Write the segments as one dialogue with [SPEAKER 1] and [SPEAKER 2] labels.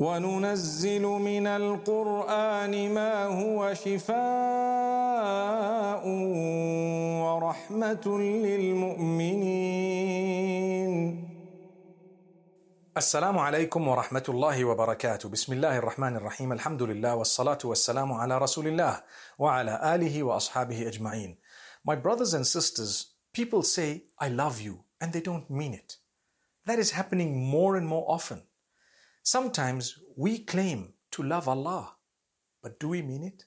[SPEAKER 1] وننزل من القرآن ما هو شفاء ورحمة للمؤمنين
[SPEAKER 2] السلام عليكم ورحمة الله وبركاته بسم الله الرحمن الرحيم الحمد لله والصلاة والسلام على رسول الله وعلى آله وأصحابه أجمعين My brothers and sisters, people say, I love you, and they don't mean it. That is happening more and more often. Sometimes we claim to love Allah, but do we mean it?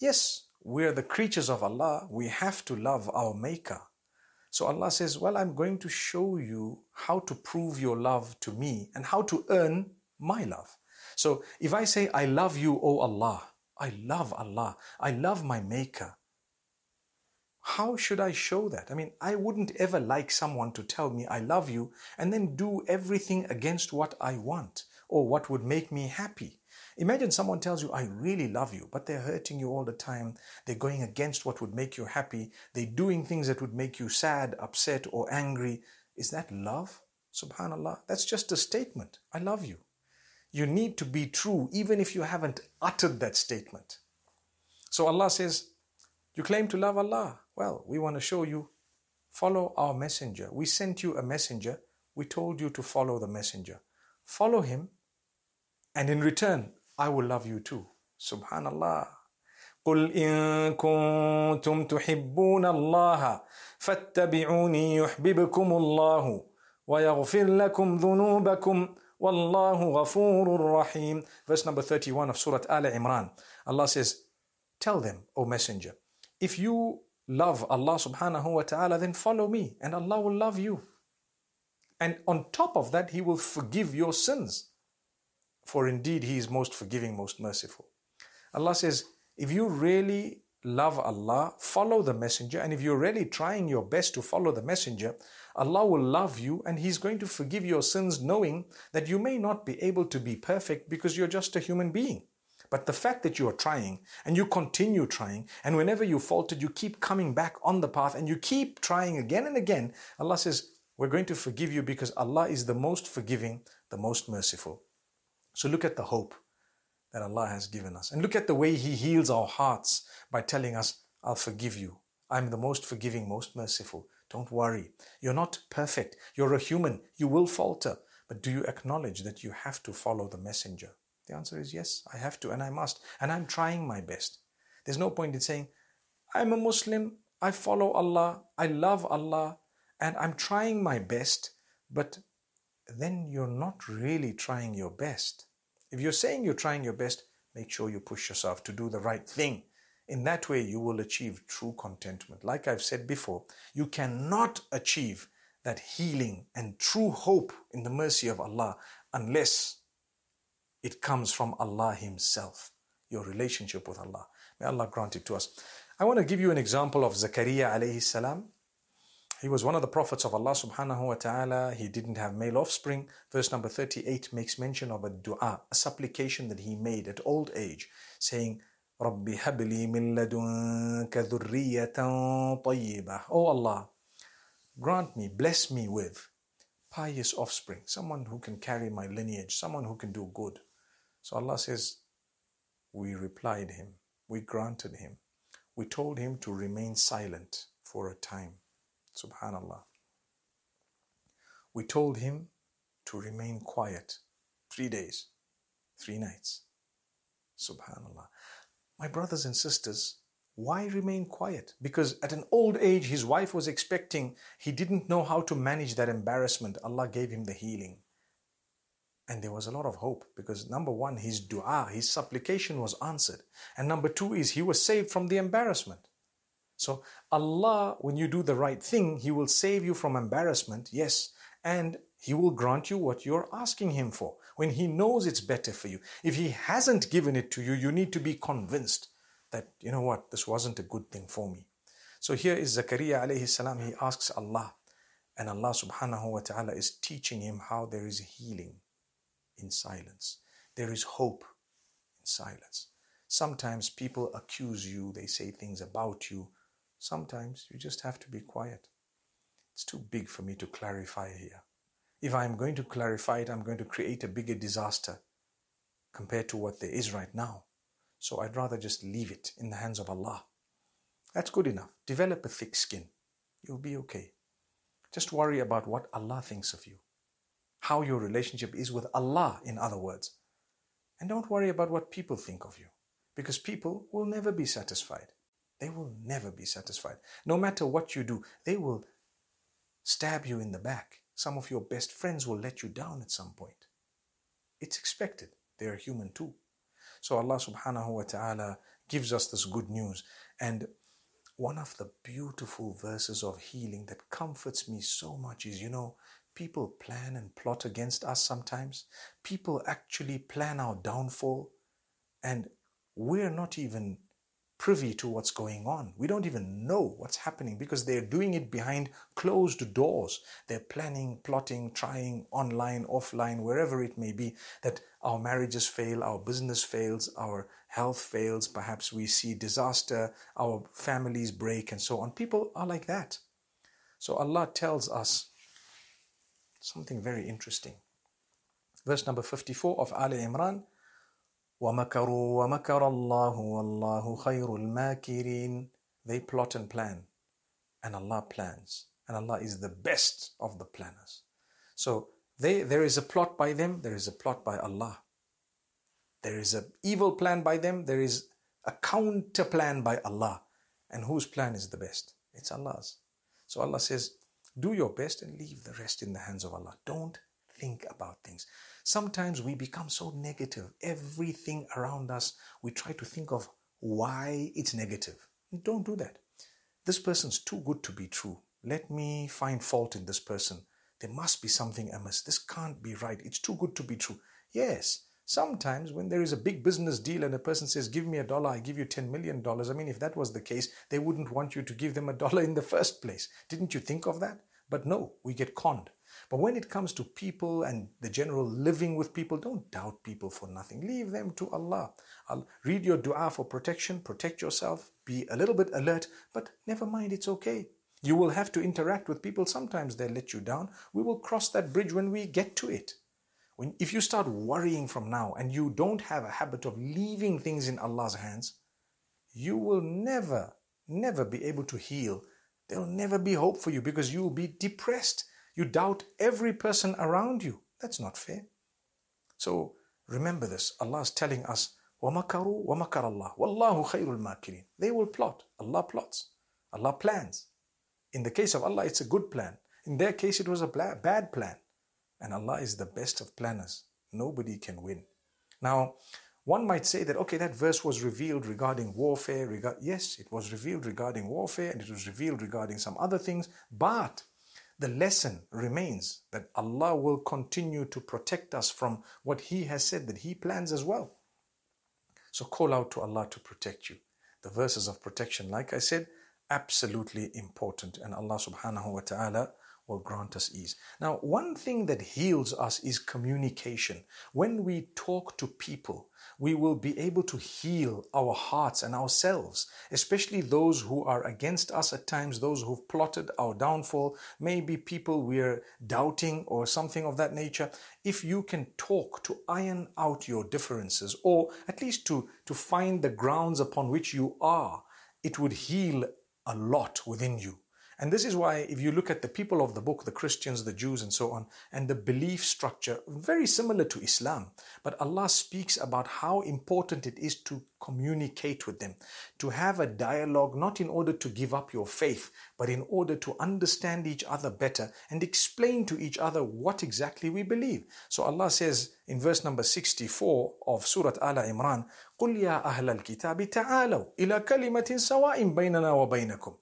[SPEAKER 2] Yes, we're the creatures of Allah. We have to love our Maker. So Allah says, Well, I'm going to show you how to prove your love to me and how to earn my love. So if I say, I love you, O Allah, I love Allah, I love my Maker, how should I show that? I mean, I wouldn't ever like someone to tell me I love you and then do everything against what I want or what would make me happy. Imagine someone tells you, I really love you, but they're hurting you all the time. They're going against what would make you happy. They're doing things that would make you sad, upset, or angry. Is that love? Subhanallah. That's just a statement. I love you. You need to be true even if you haven't uttered that statement. So Allah says, You claim to love Allah. Well, we want to show you follow our messenger. We sent you a messenger. We told you to follow the messenger. Follow him, and in return, I will love you too. Subhanallah. قل إن كنتم تحبون الله فاتبعوني يحببكم الله ويغفر لكم ذنوبكم والله غفور رحيم Verse number 31 of Surah Al Imran. Allah says, Tell them, O Messenger, if you love Allah subhanahu wa ta'ala, then follow me and Allah will love you. And on top of that, He will forgive your sins. For indeed, He is most forgiving, most merciful. Allah says, if you really love Allah, follow the messenger. And if you're really trying your best to follow the messenger, Allah will love you and He's going to forgive your sins, knowing that you may not be able to be perfect because you're just a human being. But the fact that you are trying and you continue trying, and whenever you faltered, you keep coming back on the path and you keep trying again and again, Allah says, We're going to forgive you because Allah is the most forgiving, the most merciful. So look at the hope that Allah has given us. And look at the way He heals our hearts by telling us, I'll forgive you. I'm the most forgiving, most merciful. Don't worry. You're not perfect. You're a human. You will falter. But do you acknowledge that you have to follow the messenger? The answer is yes, I have to and I must. And I'm trying my best. There's no point in saying, I'm a Muslim, I follow Allah, I love Allah, and I'm trying my best, but then you're not really trying your best. If you're saying you're trying your best, make sure you push yourself to do the right thing. In that way, you will achieve true contentment. Like I've said before, you cannot achieve that healing and true hope in the mercy of Allah unless it comes from Allah Himself, your relationship with Allah. May Allah grant it to us. I want to give you an example of Zakaria alayhi salam. He was one of the prophets of Allah subhanahu wa ta'ala. He didn't have male offspring. Verse number 38 makes mention of a dua, a supplication that he made at old age, saying, رَبِّ هَبْ لِي مِن لَدُنْكَ ذُرِّيَّةً طَيِّبَةً Oh Allah, grant me, bless me with pious offspring, someone who can carry my lineage, someone who can do good. So Allah says, We replied him, we granted him, we told him to remain silent for a time. Subhanallah. We told him to remain quiet three days, three nights. Subhanallah. My brothers and sisters, why remain quiet? Because at an old age, his wife was expecting, he didn't know how to manage that embarrassment. Allah gave him the healing. And there was a lot of hope because number one, his dua, his supplication was answered. And number two is he was saved from the embarrassment. So Allah, when you do the right thing, He will save you from embarrassment, yes, and He will grant you what you're asking Him for when He knows it's better for you. If He hasn't given it to you, you need to be convinced that, you know what, this wasn't a good thing for me. So here is Zakaria alayhi salam, he asks Allah, and Allah subhanahu wa ta'ala is teaching him how there is healing in silence. There is hope in silence. Sometimes people accuse you, they say things about you. Sometimes you just have to be quiet. It's too big for me to clarify here. If I'm going to clarify it, I'm going to create a bigger disaster compared to what there is right now. So I'd rather just leave it in the hands of Allah. That's good enough. Develop a thick skin. You'll be okay. Just worry about what Allah thinks of you, how your relationship is with Allah, in other words. And don't worry about what people think of you, because people will never be satisfied. They will never be satisfied. No matter what you do, they will stab you in the back. Some of your best friends will let you down at some point. It's expected. They are human too. So Allah subhanahu wa ta'ala gives us this good news. And one of the beautiful verses of healing that comforts me so much is you know, people plan and plot against us sometimes. People actually plan our downfall. And we're not even privy to what's going on. We don't even know what's happening because they're doing it behind closed doors. They're planning, plotting, trying online, offline, wherever it may be, that our marriages fail, our business fails, our health fails, perhaps we see disaster, our families break, and so on. People are like that. So Allah tells us something very interesting. Verse number 54 of Ali Imran وَمَكَرُوا وَمَكَرَ اللَّهُ وَاللَّهُ خَيْرُ الْمَاكِرِينَ They plot and plan, and Allah plans, and Allah is the best of the planners. So they, there is a plot by them, there is a plot by Allah. There is an evil plan by them, there is a counter plan by Allah. And whose plan is the best? It's Allah's. So Allah says, do your best and leave the rest in the hands of Allah. Don't think about things. Sometimes we become so negative. Everything around us, we try to think of why it's negative. Don't do that. This person's too good to be true. Let me find fault in this person. There must be something amiss. This can't be right. It's too good to be true. Yes, sometimes when there is a big business deal and a person says, Give me a dollar, I give you $10 million. I mean, if that was the case, they wouldn't want you to give them a dollar in the first place. Didn't you think of that? But no, we get conned. But when it comes to people and the general living with people, don't doubt people for nothing. Leave them to Allah. I'll read your dua for protection, protect yourself, be a little bit alert, but never mind, it's okay. You will have to interact with people. Sometimes they let you down. We will cross that bridge when we get to it. When, if you start worrying from now and you don't have a habit of leaving things in Allah's hands, you will never, never be able to heal. There will never be hope for you because you will be depressed. You doubt every person around you. That's not fair. So remember this. Allah is telling us, وَمَكَرُوا وَمَكَرَ اللَّهُ وَاللَّهُ خَيْرُ الْمَاكِرِينَ They will plot. Allah plots. Allah plans. In the case of Allah, it's a good plan. In their case, it was a bad plan. And Allah is the best of planners. Nobody can win. Now, one might say that, okay, that verse was revealed regarding warfare. Yes, it was revealed regarding warfare and it was revealed regarding some other things. But the lesson remains that Allah will continue to protect us from what He has said that He plans as well. So call out to Allah to protect you. The verses of protection, like I said, absolutely important, and Allah subhanahu wa ta'ala will grant us ease. Now, one thing that heals us is communication. When we talk to people, we will be able to heal our hearts and ourselves, especially those who are against us at times, those who've plotted our downfall, maybe people we're doubting or something of that nature. If you can talk to iron out your differences, or at least to, to find the grounds upon which you are, it would heal a lot within you. And this is why, if you look at the people of the book, the Christians, the Jews, and so on, and the belief structure, very similar to Islam. But Allah speaks about how important it is to communicate with them, to have a dialogue, not in order to give up your faith, but in order to understand each other better and explain to each other what exactly we believe. So Allah says in verse number 64 of Surah Al Imran, قُلْ يَا أَهْلَ الْكِتَابِ تَعَالَوْا إِلَى كَلِمَةٍ سَوَاءٍ بَيْنَنَا وَبَيْنَكُمْ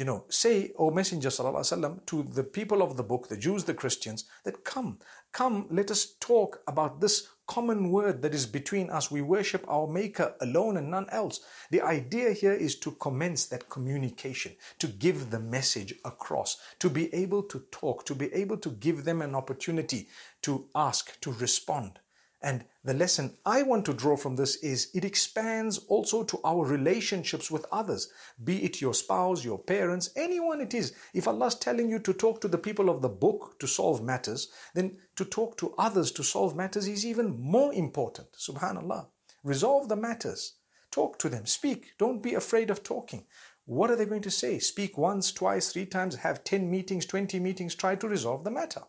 [SPEAKER 2] you know, say, O Messenger وسلم, to the people of the book, the Jews, the Christians, that come, come, let us talk about this common word that is between us. We worship our Maker alone and none else. The idea here is to commence that communication, to give the message across, to be able to talk, to be able to give them an opportunity to ask, to respond. And the lesson I want to draw from this is it expands also to our relationships with others, be it your spouse, your parents, anyone it is. If Allah's telling you to talk to the people of the book to solve matters, then to talk to others to solve matters is even more important. Subhanallah. Resolve the matters. Talk to them. Speak. Don't be afraid of talking. What are they going to say? Speak once, twice, three times, have 10 meetings, 20 meetings, try to resolve the matter.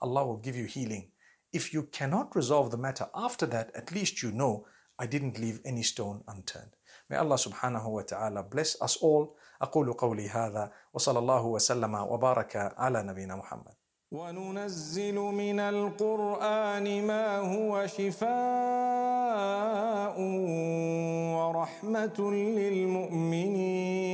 [SPEAKER 2] Allah will give you healing. If you cannot resolve the matter after that, at least you know I didn't leave any stone unturned. May Allah subhanahu wa ta'ala bless us all. أقول قولي هذا وصلى الله وسلم وبارك على نبينا محمد.
[SPEAKER 1] وننزل من القرآن ما هو شفاء ورحمة للمؤمنين